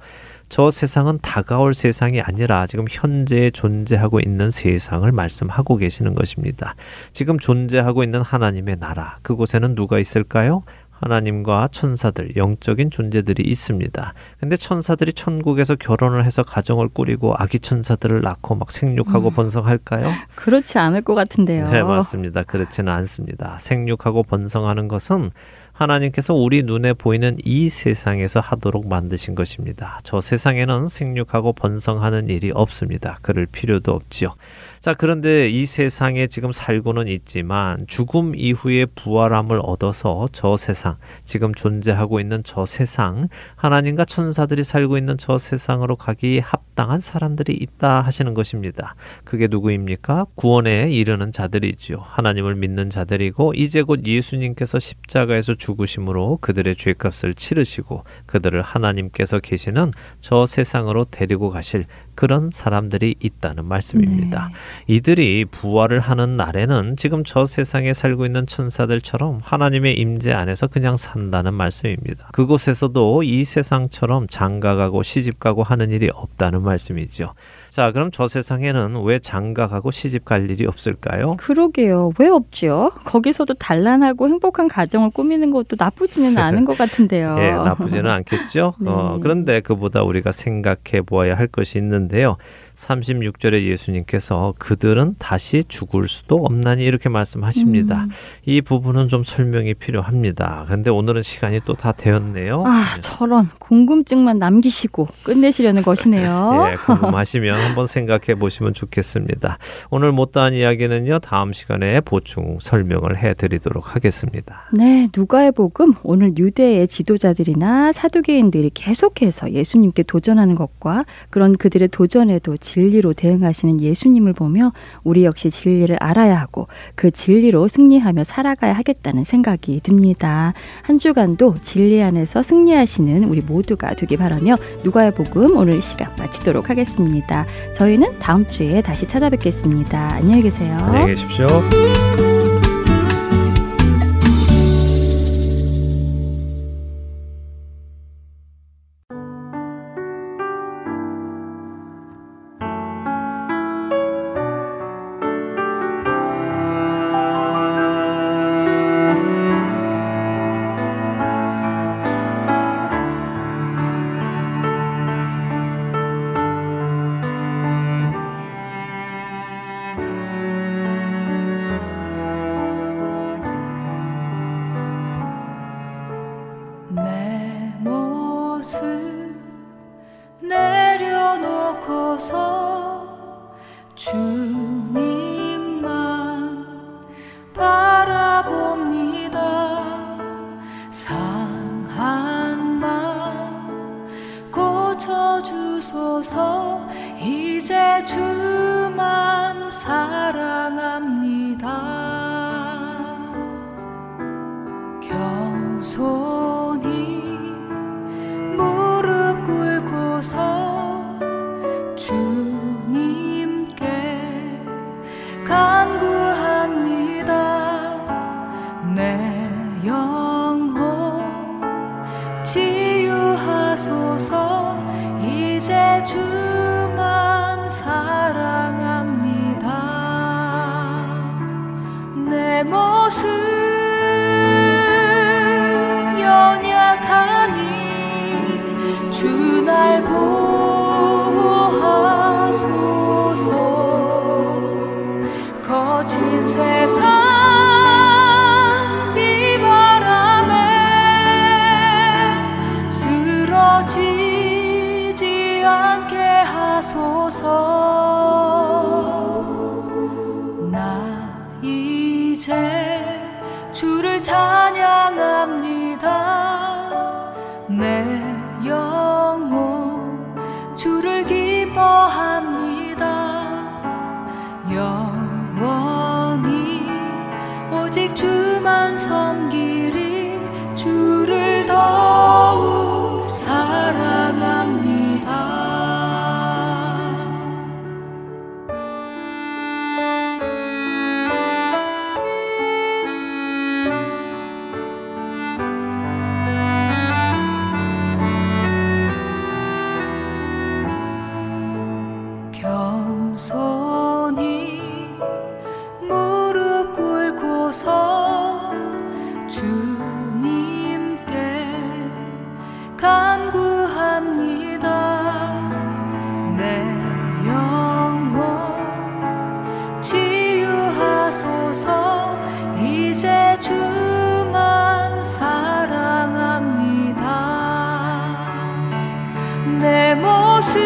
저 세상은 다가올 세상이 아니라 지금 현재 존재하고 있는 세상을 말씀하고 계시는 것입니다. 지금 존재하고 있는 하나님의 나라, 그곳에는 누가 있을까요? 하나님과 천사들, 영적인 존재들이 있습니다. 근데 천사들이 천국에서 결혼을 해서 가정을 꾸리고 아기 천사들을 낳고 막 생육하고 번성할까요? 그렇지 않을 것 같은데요. 네, 맞습니다. 그렇지는 않습니다. 생육하고 번성하는 것은 하나님께서 우리 눈에 보이는 이 세상에서 하도록 만드신 것입니다. 저 세상에는 생육하고 번성하는 일이 없습니다. 그럴 필요도 없지요. 자, 그런데 이 세상에 지금 살고는 있지만 죽음 이후에 부활함을 얻어서 저 세상, 지금 존재하고 있는 저 세상, 하나님과 천사들이 살고 있는 저 세상으로 가기 합당한 사람들이 있다 하시는 것입니다. 그게 누구입니까? 구원에 이르는 자들이지요. 하나님을 믿는 자들이고 이제 곧 예수님께서 십자가에서 죽으심으로 그들의 죄값을 치르시고 그들을 하나님께서 계시는 저 세상으로 데리고 가실 그런 사람들이 있다는 말씀입니다. 이들이 부활을 하는 날에는 지금 저 세상에 살고 있는 천사들처럼 하나님의 임재 안에서 그냥 산다는 말씀입니다. 그곳에서도 이 세상처럼 장가가고 시집가고 하는 일이 없다는 말씀이죠. 자, 그럼 저 세상에는 왜 장가가고 시집 갈 일이 없을까요? 그러게요. 왜 없지요? 거기서도 단란하고 행복한 가정을 꾸미는 것도 나쁘지는 않은 것 같은데요. 예, 나쁘지는 않겠죠. 어, 네. 그런데 그보다 우리가 생각해 보아야 할 것이 있는데요. 36절에 예수님께서 그들은 다시 죽을 수도 없나니 이렇게 말씀하십니다. 음. 이 부분은 좀 설명이 필요합니다. 그런데 오늘은 시간이 또 다 되었네요. 아, 저런 궁금증만 남기시고 끝내시려는 것이네요. 예, 궁금하시면 한번 생각해 보시면 좋겠습니다. 오늘 못다한 이야기는요, 다음 시간에 보충 설명을 해 드리도록 하겠습니다. 네, 누가의 복음 오늘 유대의 지도자들이나 사두개인들이 계속해서 예수님께 도전하는 것과 그런 그들의 도전에도 진리로 대응하시는 예수님을 보며 우리 역시 진리를 알아야 하고 그 진리로 승리하며 살아가야 하겠다는 생각이 듭니다. 한 주간도 진리 안에서 승리하시는 우리 모두가 되기 바라며 누가의 복음 오늘 이 시간 마치도록 하겠습니다. 저희는 다음 주에 다시 찾아뵙겠습니다. 안녕히 계세요. 안녕히 계십시오. 고쳐주소서. 이제 주만 사랑합니다. 겸손 내 모습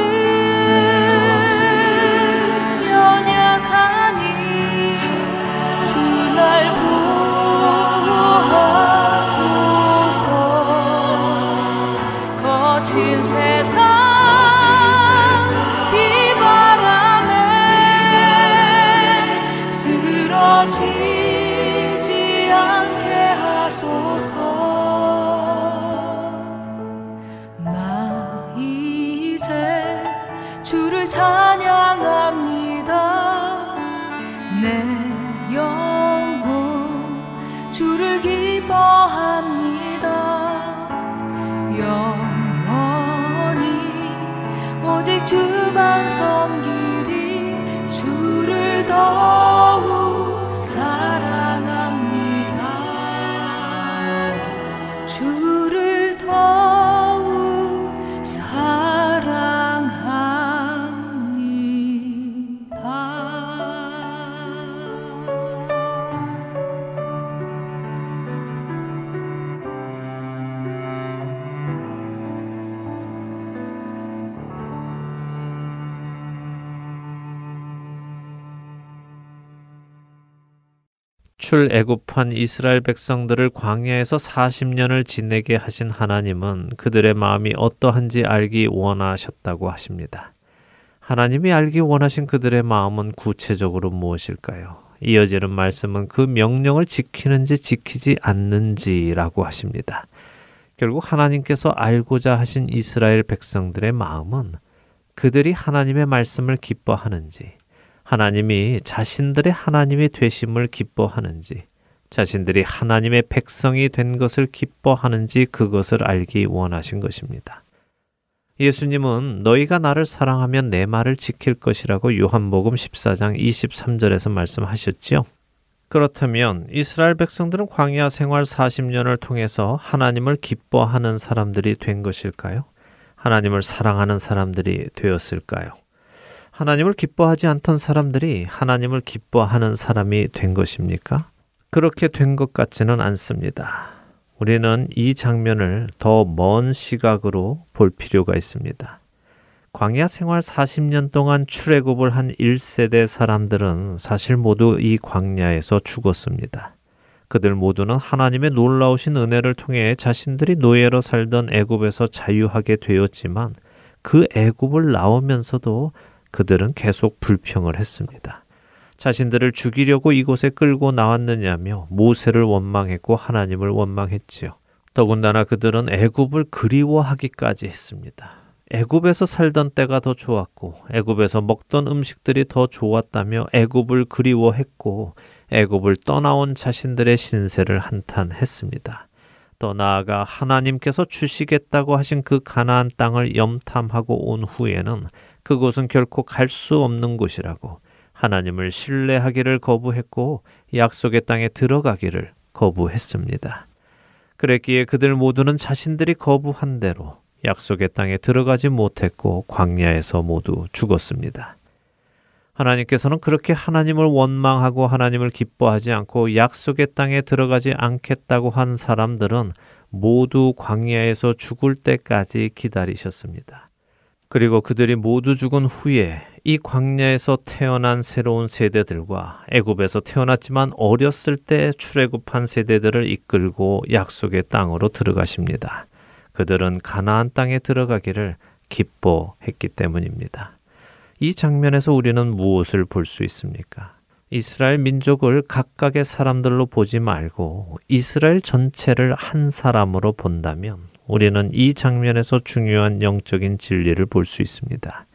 출애굽한 이스라엘 백성들을 광야에서 40년을 지내게 하신 하나님은 그들의 마음이 어떠한지 알기 원하셨다고 하십니다. 하나님이 알기 원하신 그들의 마음은 구체적으로 무엇일까요? 이어지는 말씀은 그 명령을 지키는지 지키지 않는지라고 하십니다. 결국 하나님께서 알고자 하신 이스라엘 백성들의 마음은 그들이 하나님의 말씀을 기뻐하는지, 하나님이 자신들의 하나님이 되심을 기뻐하는지, 자신들이 하나님의 백성이 된 것을 기뻐하는지 그것을 알기 원하신 것입니다. 예수님은 너희가 나를 사랑하면 내 말을 지킬 것이라고 요한복음 14장 23절에서 말씀하셨지요. 그렇다면 이스라엘 백성들은 광야 생활 40년을 통해서 하나님을 기뻐하는 사람들이 된 것일까요? 하나님을 사랑하는 사람들이 되었을까요? 하나님을 기뻐하지 않던 사람들이 하나님을 기뻐하는 사람이 된 것입니까? 그렇게 된 것 같지는 않습니다. 우리는 이 장면을 더 먼 시각으로 볼 필요가 있습니다. 광야 생활 40년 동안 출애굽을 한 1세대 사람들은 사실 모두 이 광야에서 죽었습니다. 그들 모두는 하나님의 놀라우신 은혜를 통해 자신들이 노예로 살던 애굽에서 자유하게 되었지만 그 애굽을 나오면서도 그들은 계속 불평을 했습니다. 자신들을 죽이려고 이곳에 끌고 나왔느냐며 모세를 원망했고 하나님을 원망했지요. 더군다나 그들은 애굽을 그리워하기까지 했습니다. 애굽에서 살던 때가 더 좋았고 애굽에서 먹던 음식들이 더 좋았다며 애굽을 그리워했고 애굽을 떠나온 자신들의 신세를 한탄했습니다. 더 나아가 하나님께서 주시겠다고 하신 그 가나안 땅을 염탐하고 온 후에는 그곳은 결코 갈 수 없는 곳이라고 하나님을 신뢰하기를 거부했고 약속의 땅에 들어가기를 거부했습니다. 그랬기에 그들 모두는 자신들이 거부한 대로 약속의 땅에 들어가지 못했고 광야에서 모두 죽었습니다. 하나님께서는 그렇게 하나님을 원망하고 하나님을 기뻐하지 않고 약속의 땅에 들어가지 않겠다고 한 사람들은 모두 광야에서 죽을 때까지 기다리셨습니다. 그리고 그들이 모두 죽은 후에 이 광야에서 태어난 새로운 세대들과 애굽에서 태어났지만 어렸을 때 출애굽한 세대들을 이끌고 약속의 땅으로 들어가십니다. 그들은 가나안 땅에 들어가기를 기뻐했기 때문입니다. 이 장면에서 우리는 무엇을 볼 수 있습니까? 이스라엘 민족을 각각의 사람들로 보지 말고 이스라엘 전체를 한 사람으로 본다면 우리는 이 장면에서 중요한 영적인 진리를 볼 수 있습니다.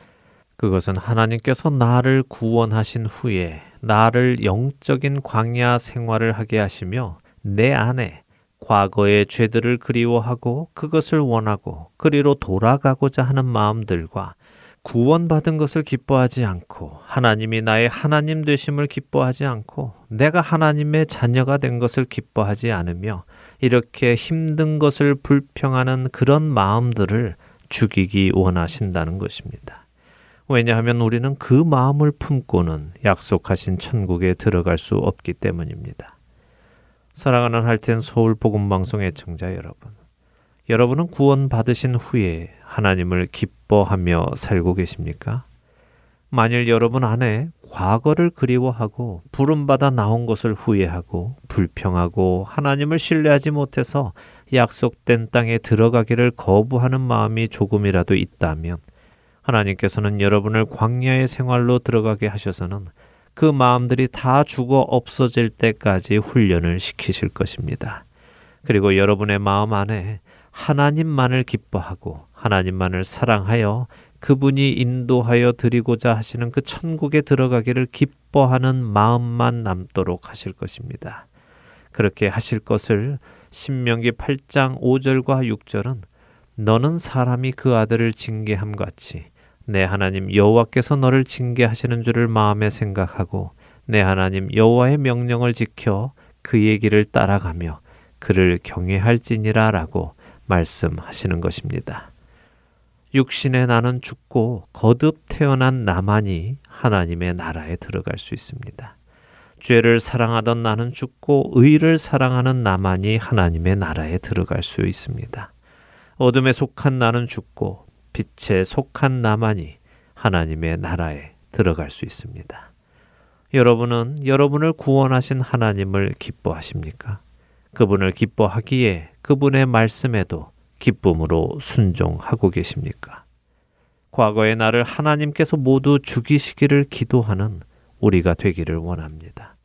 그것은 하나님께서 나를 구원하신 후에 나를 영적인 광야 생활을 하게 하시며 내 안에 과거의 죄들을 그리워하고 그것을 원하고 그리로 돌아가고자 하는 마음들과 구원받은 것을 기뻐하지 않고 하나님이 나의 하나님 되심을 기뻐하지 않고 내가 하나님의 자녀가 된 것을 기뻐하지 않으며 이렇게 힘든 것을 불평하는 그런 마음들을 죽이기 원하신다는 것입니다. 왜냐하면 우리는 그 마음을 품고는 약속하신 천국에 들어갈 수 없기 때문입니다. 사랑하는 할텐 서울 복음 방송 애청자 여러분. 여러분은 구원 받으신 후에 하나님을 기뻐하며 살고 계십니까? 만일 여러분 안에 과거를 그리워하고 부름받아 나온 것을 후회하고 불평하고 하나님을 신뢰하지 못해서 약속된 땅에 들어가기를 거부하는 마음이 조금이라도 있다면 하나님께서는 여러분을 광야의 생활로 들어가게 하셔서는 그 마음들이 다 죽어 없어질 때까지 훈련을 시키실 것입니다. 그리고 여러분의 마음 안에 하나님만을 기뻐하고 하나님만을 사랑하여 그분이 인도하여 드리고자 하시는 그 천국에 들어가기를 기뻐하는 마음만 남도록 하실 것입니다. 그렇게 하실 것을 신명기 8장 5절과 6절은 너는 사람이 그 아들을 징계함 같이 내 하나님 여호와께서 너를 징계하시는 줄을 마음에 생각하고 내 하나님 여호와의 명령을 지켜 그의 길을 따라가며 그를 경외할지니라라고 말씀하시는 것입니다. 육신의 나는 죽고 거듭 태어난 나만이 하나님의 나라에 들어갈 수 있습니다. 죄를 사랑하던 나는 죽고 의를 사랑하는 나만이 하나님의 나라에 들어갈 수 있습니다. 어둠에 속한 나는 죽고 빛에 속한 나만이 하나님의 나라에 들어갈 수 있습니다. 여러분은 여러분을 구원하신 하나님을 기뻐하십니까? 그분을 기뻐하기에 그분의 말씀에도 기쁨으로 순종하고 계십니까? 과거의 나를 하나님께서 모두 죽이시기를 기도하는 우리가 되기를 원합니다.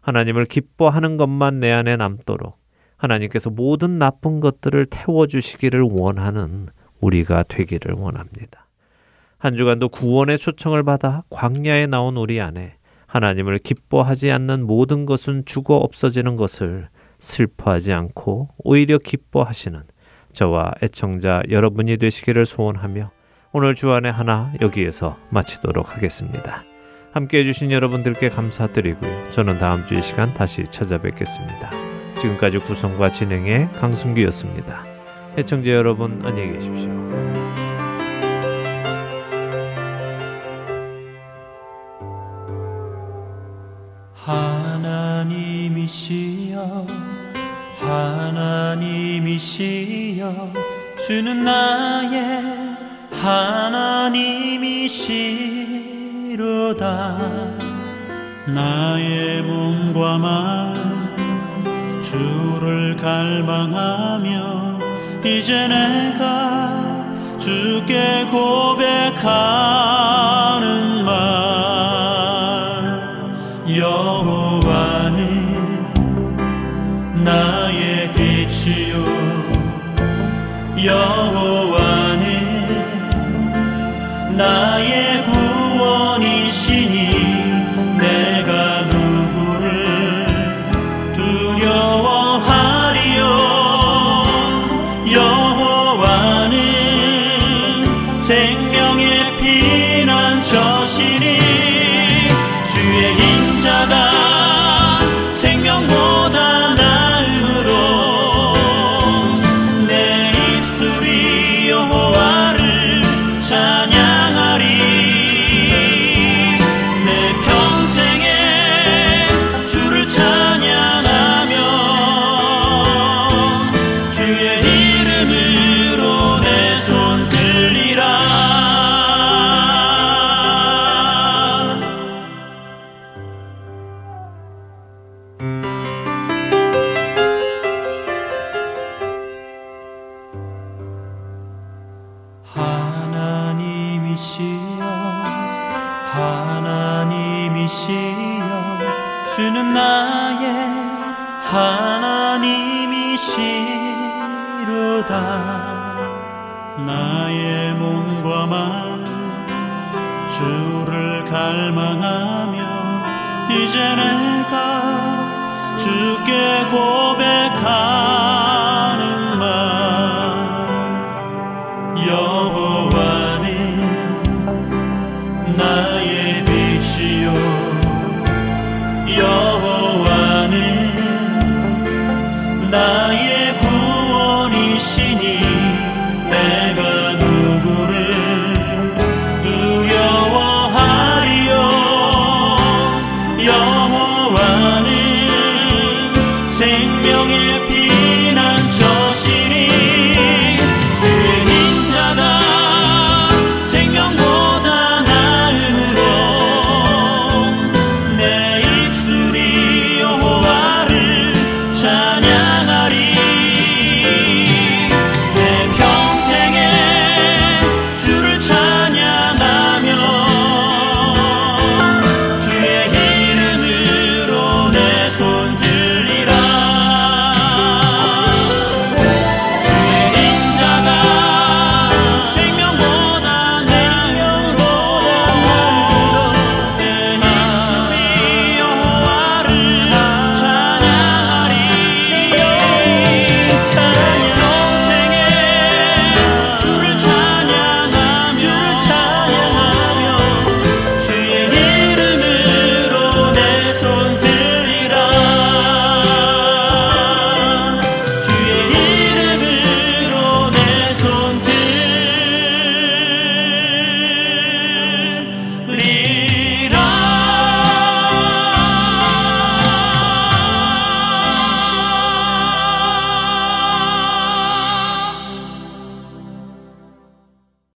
하나님을 기뻐하는 것만 내 안에 남도록 하나님께서 모든 나쁜 것들을 태워주시기를 원하는 우리가 되기를 원합니다. 한 주간도 구원의 초청을 받아 광야에 나온 우리 안에 하나님을 기뻐하지 않는 모든 것은 죽어 없어지는 것을 슬퍼하지 않고 오히려 기뻐하시는 저와 애청자 여러분이 되시기를 소원하며 오늘 주안의 하나 여기에서 마치도록 하겠습니다. 함께 해주신 여러분들께 감사드리고요. 저는 다음 주 이 시간 다시 찾아뵙겠습니다. 지금까지 구성과 진행의 강승규였습니다. 애청자 여러분 안녕히 계십시오. 하나님이시여 하나님이시여 주는 나의 하나님이시로다. 나의 몸과 마음 주를 갈망하며 이제 내가 주께 고백하는 말 하나님이시여 하나님이시여 주는 나의 하나님이시로다. 나의 몸과 마음 주를 갈망하며 이제 내가 주께 고백하